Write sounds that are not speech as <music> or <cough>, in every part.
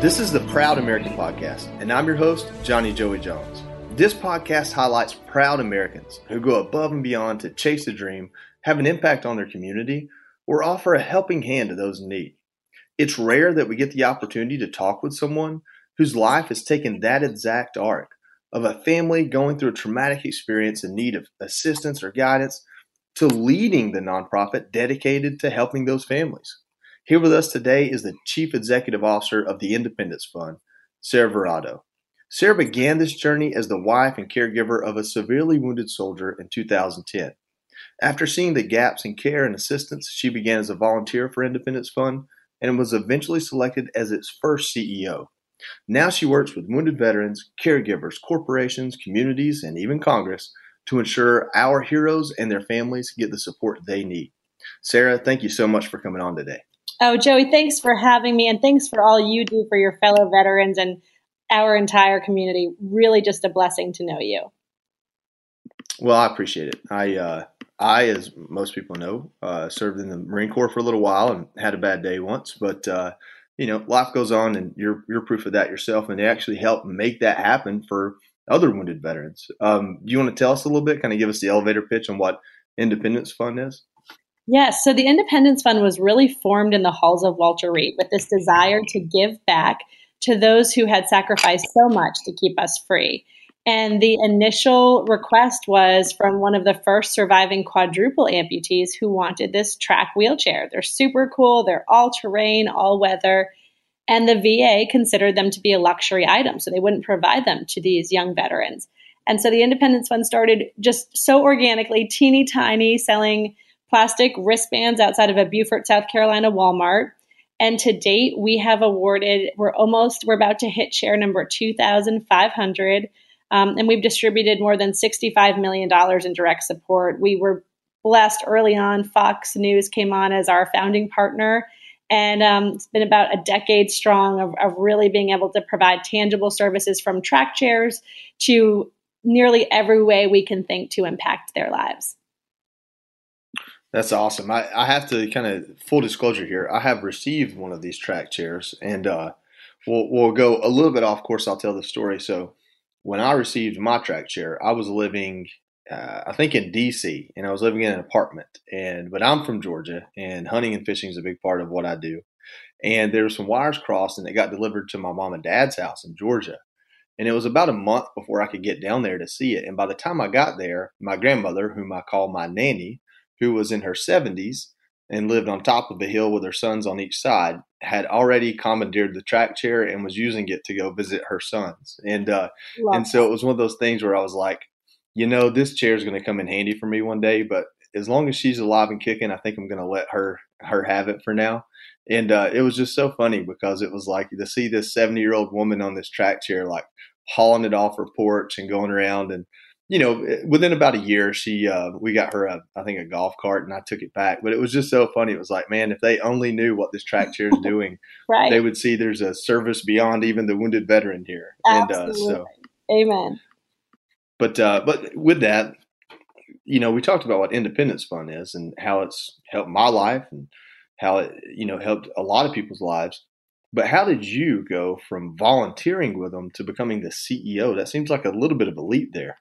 This is the Proud American Podcast, and I'm your host, Johnny Joey Jones. This podcast highlights proud Americans who go above and beyond to chase a dream, have an impact on their community, or offer a helping hand to those in need. It's rare that we get the opportunity to talk with someone whose life has taken that exact arc of a family going through a traumatic experience in need of assistance or guidance to leading the nonprofit dedicated to helping those families. Here with us today is the Chief Executive Officer of the Independence Fund, Sarah Verardo. Sarah began this journey as the wife and caregiver of a severely wounded soldier in 2010. After seeing the gaps in care and assistance, she began as a volunteer for Independence Fund and was eventually selected as its first CEO. Now she works with wounded veterans, caregivers, corporations, communities, and even Congress to ensure our heroes and their families get the support they need. Sarah, thank you so much for coming on today. Oh, Joey, thanks for having me, and thanks for all you do for your fellow veterans and our entire community. Really, just a blessing to know you. Well, I appreciate it. I, uh, I, as most people know, uh, served in the Marine Corps for a little while and had a bad day once, but uh, you know, life goes on, and you're you're proof of that yourself. And they actually help make that happen for other wounded veterans. Um, do you want to tell us a little bit, kind of give us the elevator pitch on what Independence Fund is? Yes. So the Independence Fund was really formed in the halls of Walter Reed with this desire to give back to those who had sacrificed so much to keep us free. And the initial request was from one of the first surviving quadruple amputees who wanted this track wheelchair. They're super cool, they're all terrain, all weather. And the VA considered them to be a luxury item, so they wouldn't provide them to these young veterans. And so the Independence Fund started just so organically, teeny tiny, selling plastic wristbands outside of a Beaufort, South Carolina Walmart. And to date, we have awarded, we're almost, we're about to hit share number 2,500. Um, and we've distributed more than $65 million in direct support. We were blessed early on. Fox News came on as our founding partner. And um, it's been about a decade strong of, of really being able to provide tangible services from track chairs to nearly every way we can think to impact their lives. That's awesome. I, I have to kind of full disclosure here. I have received one of these track chairs, and uh, we'll we'll go a little bit off course. I'll tell the story. So, when I received my track chair, I was living, uh, I think, in D.C. and I was living in an apartment. And but I'm from Georgia, and hunting and fishing is a big part of what I do. And there were some wires crossed, and it got delivered to my mom and dad's house in Georgia. And it was about a month before I could get down there to see it. And by the time I got there, my grandmother, whom I call my nanny, who was in her 70s and lived on top of a hill with her sons on each side, had already commandeered the track chair and was using it to go visit her sons. And uh, and so it was one of those things where I was like, you know, this chair is going to come in handy for me one day, but as long as she's alive and kicking, I think I'm going to let her her have it for now. And uh, it was just so funny because it was like to see this 70 year old woman on this track chair, like hauling it off her porch and going around and you know, within about a year, she uh, we got her a I think a golf cart, and I took it back. But it was just so funny. It was like, man, if they only knew what this track chair is <laughs> doing, right. they would see there's a service beyond even the wounded veteran here. Absolutely. And uh, so, amen. But uh, but with that, you know, we talked about what Independence Fund is and how it's helped my life and how it you know helped a lot of people's lives. But how did you go from volunteering with them to becoming the CEO? That seems like a little bit of a leap there.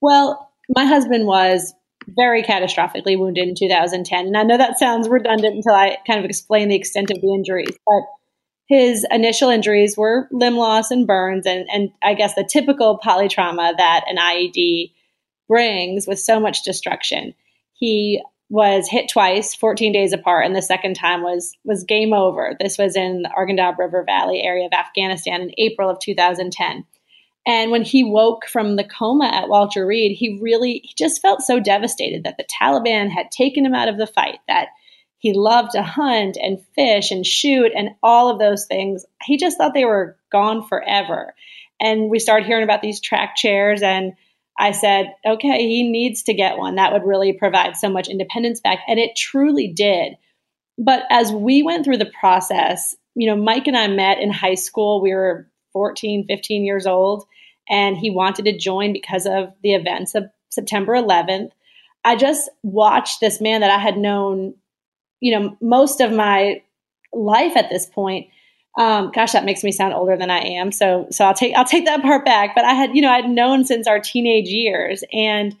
Well, my husband was very catastrophically wounded in 2010. And I know that sounds redundant until I kind of explain the extent of the injuries, but his initial injuries were limb loss and burns, and, and I guess the typical polytrauma that an IED brings with so much destruction. He was hit twice, 14 days apart, and the second time was was game over. This was in the Arghandab River Valley area of Afghanistan in April of 2010. And when he woke from the coma at Walter Reed, he really he just felt so devastated that the Taliban had taken him out of the fight, that he loved to hunt and fish and shoot and all of those things. He just thought they were gone forever. And we started hearing about these track chairs and I said, okay, he needs to get one. That would really provide so much independence back. And it truly did. But as we went through the process, you know, Mike and I met in high school. We were 14, 15 years old, and he wanted to join because of the events of September 11th. I just watched this man that I had known, you know, most of my life at this point Um, gosh, that makes me sound older than I am. So, so I'll take I'll take that part back. But I had, you know, I'd known since our teenage years, and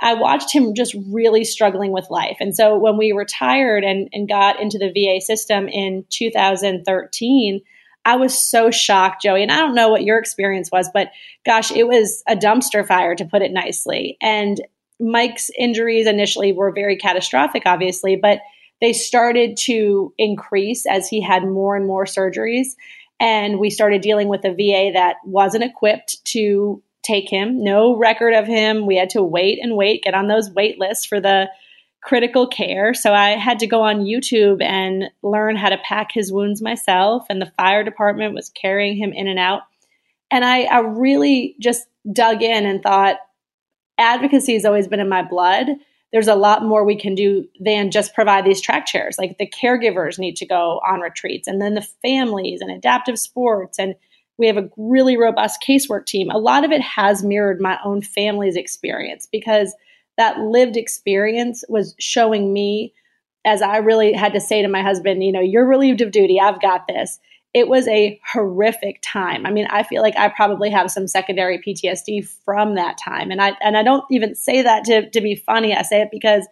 I watched him just really struggling with life. And so when we retired and, and got into the VA system in 2013, I was so shocked, Joey. And I don't know what your experience was, but gosh, it was a dumpster fire to put it nicely. And Mike's injuries initially were very catastrophic, obviously, but they started to increase as he had more and more surgeries. And we started dealing with a VA that wasn't equipped to take him, no record of him. We had to wait and wait, get on those wait lists for the critical care. So I had to go on YouTube and learn how to pack his wounds myself. And the fire department was carrying him in and out. And I, I really just dug in and thought, advocacy has always been in my blood. There's a lot more we can do than just provide these track chairs. Like the caregivers need to go on retreats, and then the families and adaptive sports and we have a really robust casework team. A lot of it has mirrored my own family's experience because that lived experience was showing me as I really had to say to my husband, you know, you're relieved of duty. I've got this. It was a horrific time. I mean, I feel like I probably have some secondary PTSD from that time. And I and I don't even say that to, to be funny. I say it because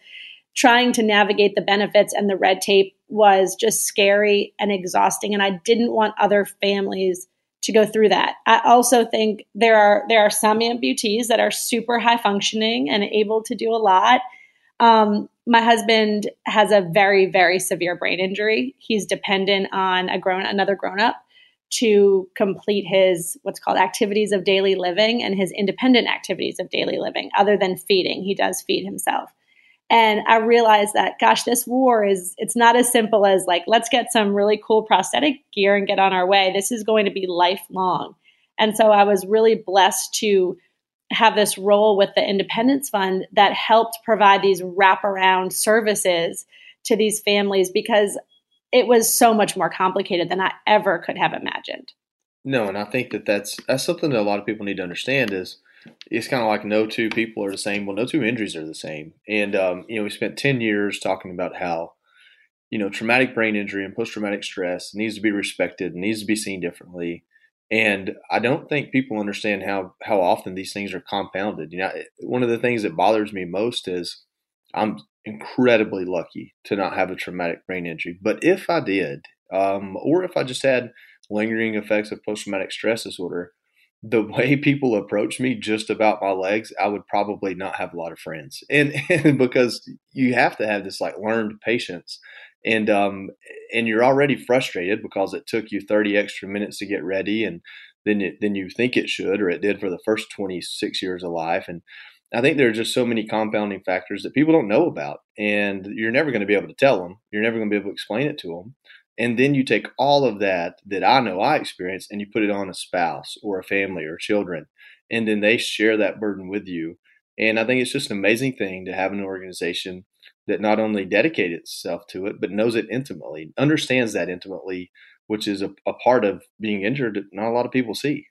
trying to navigate the benefits and the red tape was just scary and exhausting. And I didn't want other families to go through that. I also think there are there are some amputees that are super high functioning and able to do a lot. Um, my husband has a very very severe brain injury. He's dependent on a grown another grown up to complete his what's called activities of daily living and his independent activities of daily living other than feeding. He does feed himself. And I realized that, gosh, this war is, it's not as simple as like, let's get some really cool prosthetic gear and get on our way. This is going to be lifelong. And so I was really blessed to have this role with the Independence Fund that helped provide these wraparound services to these families because it was so much more complicated than I ever could have imagined. No, and I think that that's that's something that a lot of people need to understand is it's kind of like no two people are the same. Well, no two injuries are the same. And, um, you know, we spent 10 years talking about how, you know, traumatic brain injury and post traumatic stress needs to be respected, needs to be seen differently. And I don't think people understand how, how often these things are compounded. You know, one of the things that bothers me most is I'm incredibly lucky to not have a traumatic brain injury. But if I did, um, or if I just had lingering effects of post traumatic stress disorder, the <laughs> way people approach me just about my legs, I would probably not have a lot of friends. And, <laughs> and because you have to have this like learned patience and um and you're already frustrated because it took you 30 extra minutes to get ready and then it, then you think it should or it did for the first 26 years of life and I think there are just so many compounding factors that people don't know about and you're never going to be able to tell them. You're never going to be able to explain it to them. And then you take all of that that I know I experienced and you put it on a spouse or a family or children. And then they share that burden with you. And I think it's just an amazing thing to have an organization that not only dedicates itself to it, but knows it intimately, understands that intimately, which is a, a part of being injured that not a lot of people see.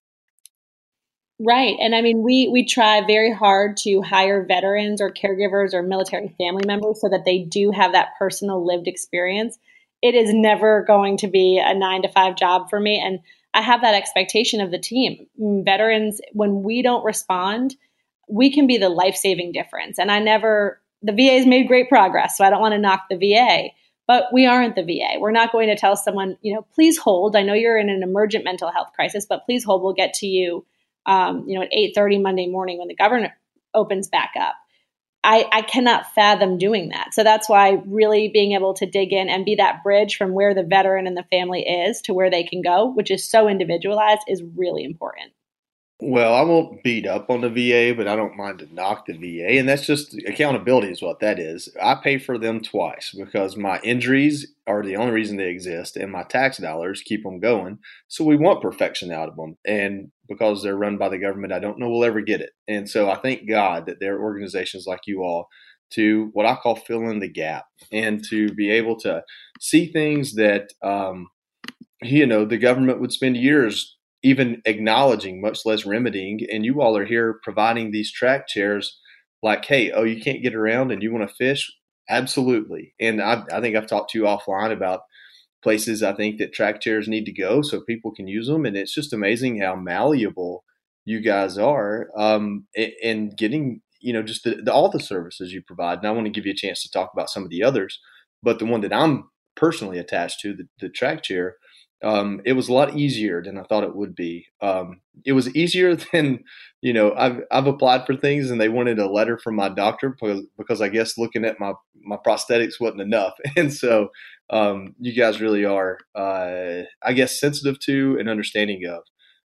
Right. And I mean, we, we try very hard to hire veterans or caregivers or military family members so that they do have that personal lived experience it is never going to be a nine to five job for me. And I have that expectation of the team. Veterans, when we don't respond, we can be the life saving difference. And I never, the VA has made great progress, so I don't want to knock the VA, but we aren't the VA. We're not going to tell someone, you know, please hold. I know you're in an emergent mental health crisis, but please hold. We'll get to you, um, you know, at 8:30 Monday morning when the government opens back up. I, I cannot fathom doing that. So that's why really being able to dig in and be that bridge from where the veteran and the family is to where they can go, which is so individualized, is really important. Well, I won't beat up on the VA, but I don't mind to knock the VA. And that's just accountability, is what that is. I pay for them twice because my injuries are the only reason they exist, and my tax dollars keep them going. So we want perfection out of them. And because they're run by the government, I don't know we'll ever get it. And so I thank God that there are organizations like you all to what I call fill in the gap and to be able to see things that, um, you know, the government would spend years even acknowledging, much less remedying. And you all are here providing these track chairs like, hey, oh, you can't get around and you want to fish? Absolutely. And I, I think I've talked to you offline about places I think that track chairs need to go so people can use them. And it's just amazing how malleable you guys are um, in getting, you know, just the, the, all the services you provide. And I want to give you a chance to talk about some of the others, but the one that I'm personally attached to, the, the track chair, um, it was a lot easier than I thought it would be. Um, it was easier <laughs> than, you know, I've, I've applied for things and they wanted a letter from my doctor because, because I guess looking at my, my prosthetics wasn't enough. <laughs> And so um, you guys really are, uh, I guess, sensitive to and understanding of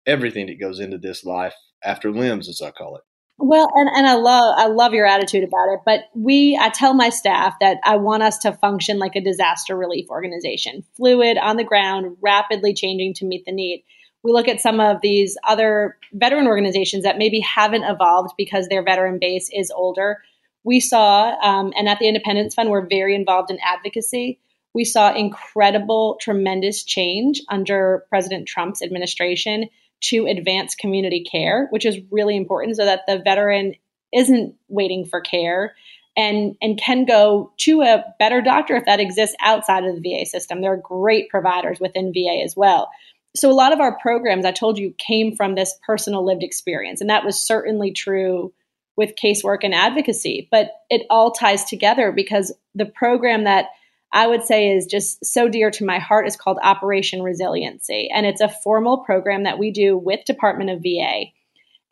everything that goes into this life after limbs, as I call it. Well, and, and I love I love your attitude about it. But we I tell my staff that I want us to function like a disaster relief organization, fluid on the ground, rapidly changing to meet the need. We look at some of these other veteran organizations that maybe haven't evolved because their veteran base is older. We saw, um, and at the Independence Fund, we're very involved in advocacy. We saw incredible, tremendous change under President Trump's administration to advance community care, which is really important so that the veteran isn't waiting for care and and can go to a better doctor if that exists outside of the VA system. There are great providers within VA as well. So a lot of our programs I told you came from this personal lived experience and that was certainly true with casework and advocacy, but it all ties together because the program that I would say is just so dear to my heart is called Operation Resiliency. And it's a formal program that we do with Department of VA.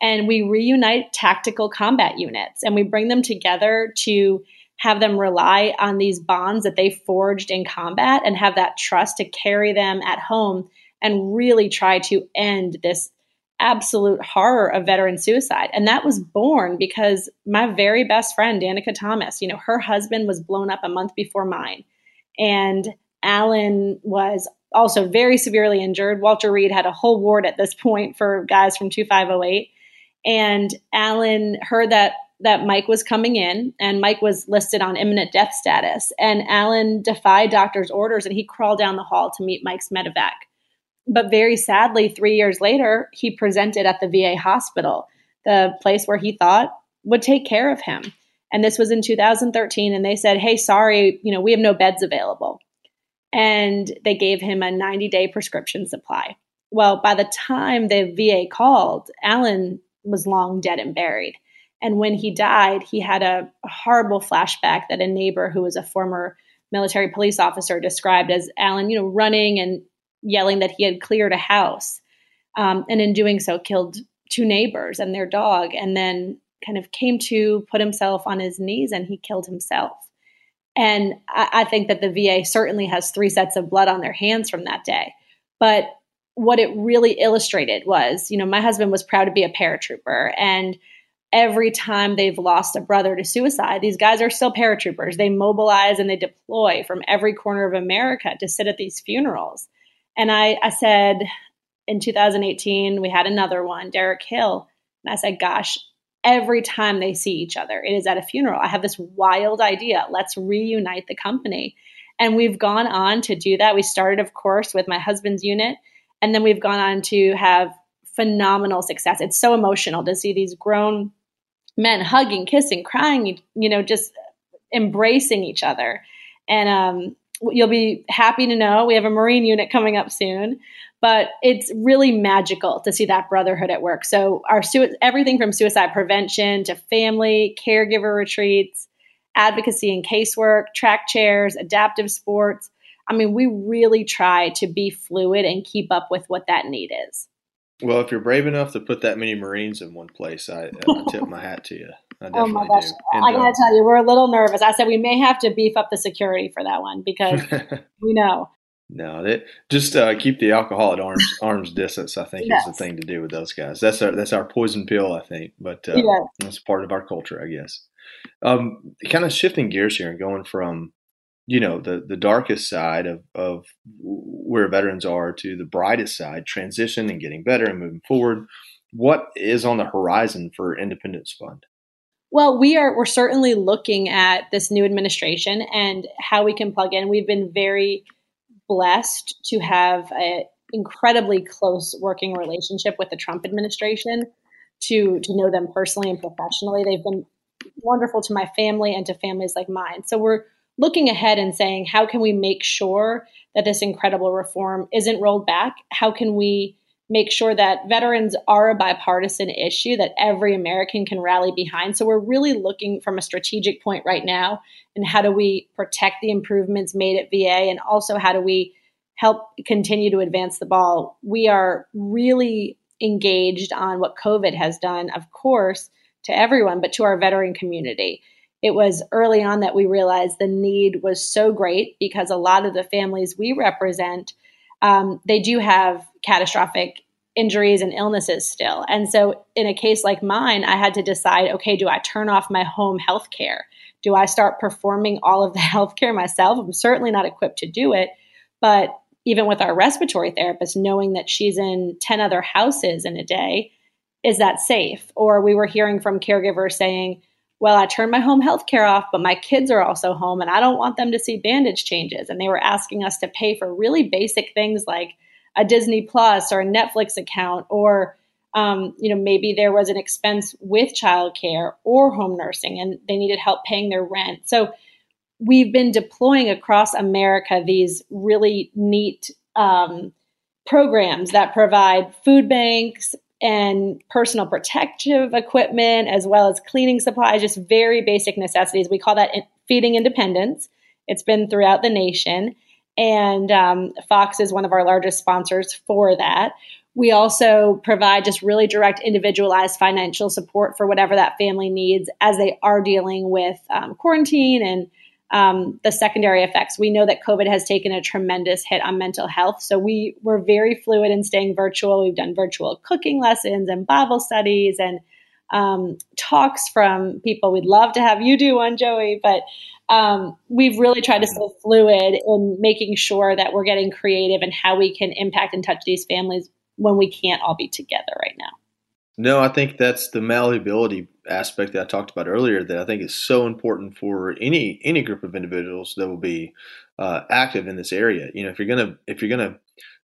And we reunite tactical combat units and we bring them together to have them rely on these bonds that they forged in combat and have that trust to carry them at home and really try to end this absolute horror of veteran suicide. And that was born because my very best friend, Danica Thomas, you know, her husband was blown up a month before mine. And Alan was also very severely injured. Walter Reed had a whole ward at this point for guys from 2508. And Alan heard that that Mike was coming in and Mike was listed on imminent death status. And Alan defied doctor's orders and he crawled down the hall to meet Mike's medevac. But very sadly, three years later, he presented at the VA hospital, the place where he thought would take care of him. And this was in 2013. And they said, hey, sorry, you know, we have no beds available. And they gave him a 90 day prescription supply. Well, by the time the VA called, Alan was long dead and buried. And when he died, he had a, horrible flashback that a neighbor who was a former military police officer described as Alan, you know, running and yelling that he had cleared a house. Um, and in doing so, killed two neighbors and their dog. And then kind of came to, put himself on his knees, and he killed himself. And I, I think that the VA certainly has three sets of blood on their hands from that day. But what it really illustrated was, you know, my husband was proud to be a paratrooper. And every time they've lost a brother to suicide, these guys are still paratroopers. They mobilize and they deploy from every corner of America to sit at these funerals. And I, I said in 2018, we had another one, Derek Hill. And I said, gosh, every time they see each other. It is at a funeral. I have this wild idea. Let's reunite the company. And we've gone on to do that. We started, of course, with my husband's unit, and then we've gone on to have phenomenal success. It's so emotional to see these grown men hugging, kissing, crying, you know, just embracing each other. And um, you'll be happy to know we have a Marine unit coming up soon but it's really magical to see that brotherhood at work. So our everything from suicide prevention to family caregiver retreats, advocacy and casework, track chairs, adaptive sports. I mean, we really try to be fluid and keep up with what that need is. Well, if you're brave enough to put that many Marines in one place, I, I tip my hat to you. I <laughs> oh my gosh! I gotta uh, tell you, we're a little nervous. I said we may have to beef up the security for that one because <laughs> we know no, that just uh, keep the alcohol at arms <laughs> arms distance. I think yes. is the thing to do with those guys. That's our that's our poison pill. I think, but uh, yeah. that's part of our culture, I guess. Um, kind of shifting gears here and going from you know the the darkest side of of where veterans are to the brightest side, transition and getting better and moving forward. What is on the horizon for Independence Fund? Well, we are we're certainly looking at this new administration and how we can plug in. We've been very blessed to have an incredibly close working relationship with the Trump administration, to to know them personally and professionally. They've been wonderful to my family and to families like mine. So we're looking ahead and saying, how can we make sure that this incredible reform isn't rolled back? How can we make sure that veterans are a bipartisan issue that every American can rally behind? So we're really looking from a strategic point right now and how do we protect the improvements made at VA and also how do we help continue to advance the ball? We are really engaged on what COVID has done, of course, to everyone, but to our veteran community. It was early on that we realized the need was so great because a lot of the families we represent, um, they do have catastrophic injuries and illnesses still. And so, in a case like mine, I had to decide okay, do I turn off my home health care? Do I start performing all of the <laughs> health care myself? I'm certainly not equipped to do it, but even with our respiratory therapist, knowing that she's in 10 other houses in a day, is that safe? Or we were hearing from caregivers saying, well, I turned my home health care off, but my kids are also home and I don't want them to see bandage changes. And they were asking us to pay for really basic things like a Disney Plus or a Netflix account, or, um, you know, maybe there was an expense with childcare or home nursing and they needed help paying their rent. So we've been deploying across America these really neat um, programs that provide food banks and personal protective equipment, as well as cleaning supplies, just very basic necessities. We call that feeding independence. It's been throughout the nation. And um, Fox is one of our largest sponsors for that. We also provide just really direct, individualized financial support for whatever that family needs as they are dealing with um, quarantine and um, the secondary effects. We know that COVID has taken a tremendous hit on mental health. So we were very fluid in staying virtual. We've done virtual cooking lessons and Bible studies and um, talks from people. We'd love to have you do one, Joey, but um, we've really tried to stay fluid in making sure that we're getting creative and how we can impact and touch these families when we can't all be together right now. No, I think that's the malleability aspect that I talked about earlier that I think is so important for any any group of individuals that will be uh, active in this area. You know, if you're gonna if you're gonna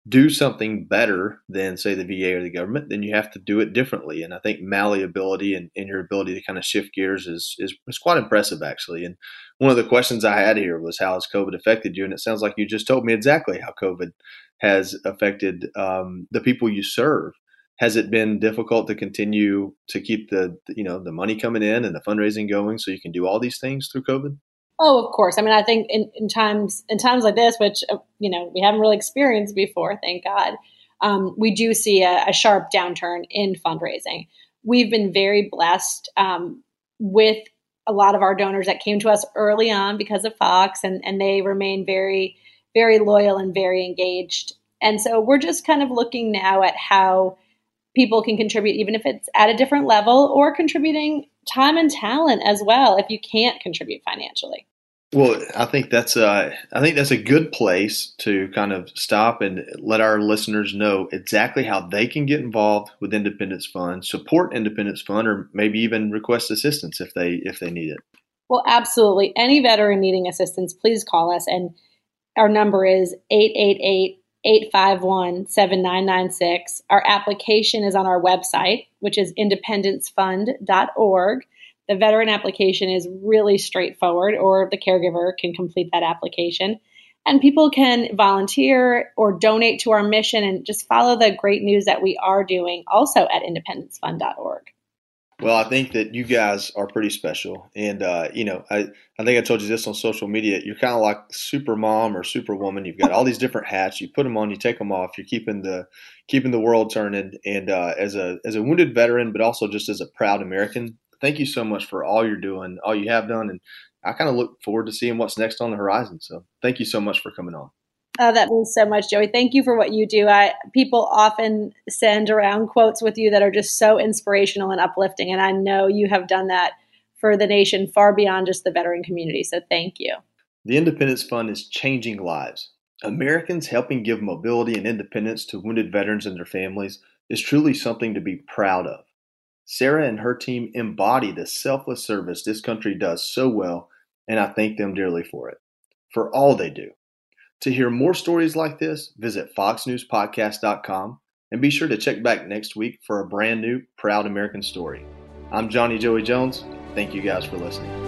do something better than say the VA or the government, then you have to do it differently. And I think malleability and, and your ability to kind of shift gears is, is is quite impressive actually. And one of the questions I had here was how has COVID affected you? And it sounds like you just told me exactly how COVID has affected um, the people you serve has it been difficult to continue to keep the you know the money coming in and the fundraising going so you can do all these things through covid oh of course. I mean i think in, in times in times like this which uh, you know we haven't really experienced before thank god um, we do see a, a, sharp downturn in fundraising. We've been very blessed um, with a lot of our donors that came to us early on because of fox and, and they remain very very loyal and very engaged. And so we're just kind of looking now at how people can contribute, even if it's at a different level or contributing time and talent as well if you can't contribute financially. Well, I think that's a, I think that's a good place to kind of stop and let our listeners know exactly how they can get involved with Independence Fund, support Independence Fund, or maybe even request assistance if they if they need it. Well, absolutely. Any veteran needing assistance, please call us, and our number is 888 851 7996. Our application is on our website, which is independencefund.org. The veteran application is really straightforward, or the caregiver can complete that application. And people can volunteer or donate to our mission and just follow the great news that we are doing also at independencefund.org. Well, I think that you guys are pretty special, and uh, you know, I I think I told you this on social media. You're kind of like super mom or super woman. You've got all these different hats. You put them on, you take them off. You're keeping the keeping the world turning. And uh, as a as a wounded veteran, but also just as a proud American, thank you so much for all you're doing, all you have done, and I kind of look forward to seeing what's next on the horizon. So, thank you so much for coming on. Oh, that means so much, Joey. Thank you for what you do. I, people often send around quotes with you that are just so inspirational and uplifting, and I know you have done that for the nation far beyond just the veteran community. So thank you. The Independence Fund is changing lives. Americans helping give mobility and independence to wounded veterans and their families is truly something to be proud of. Sarah and her team embody the selfless service this country does so well, and I thank them dearly for it, for all they do. To hear more stories like this, visit foxnewspodcast.com and be sure to check back next week for a brand new Proud American story. I'm Johnny Joey Jones. Thank you guys for listening.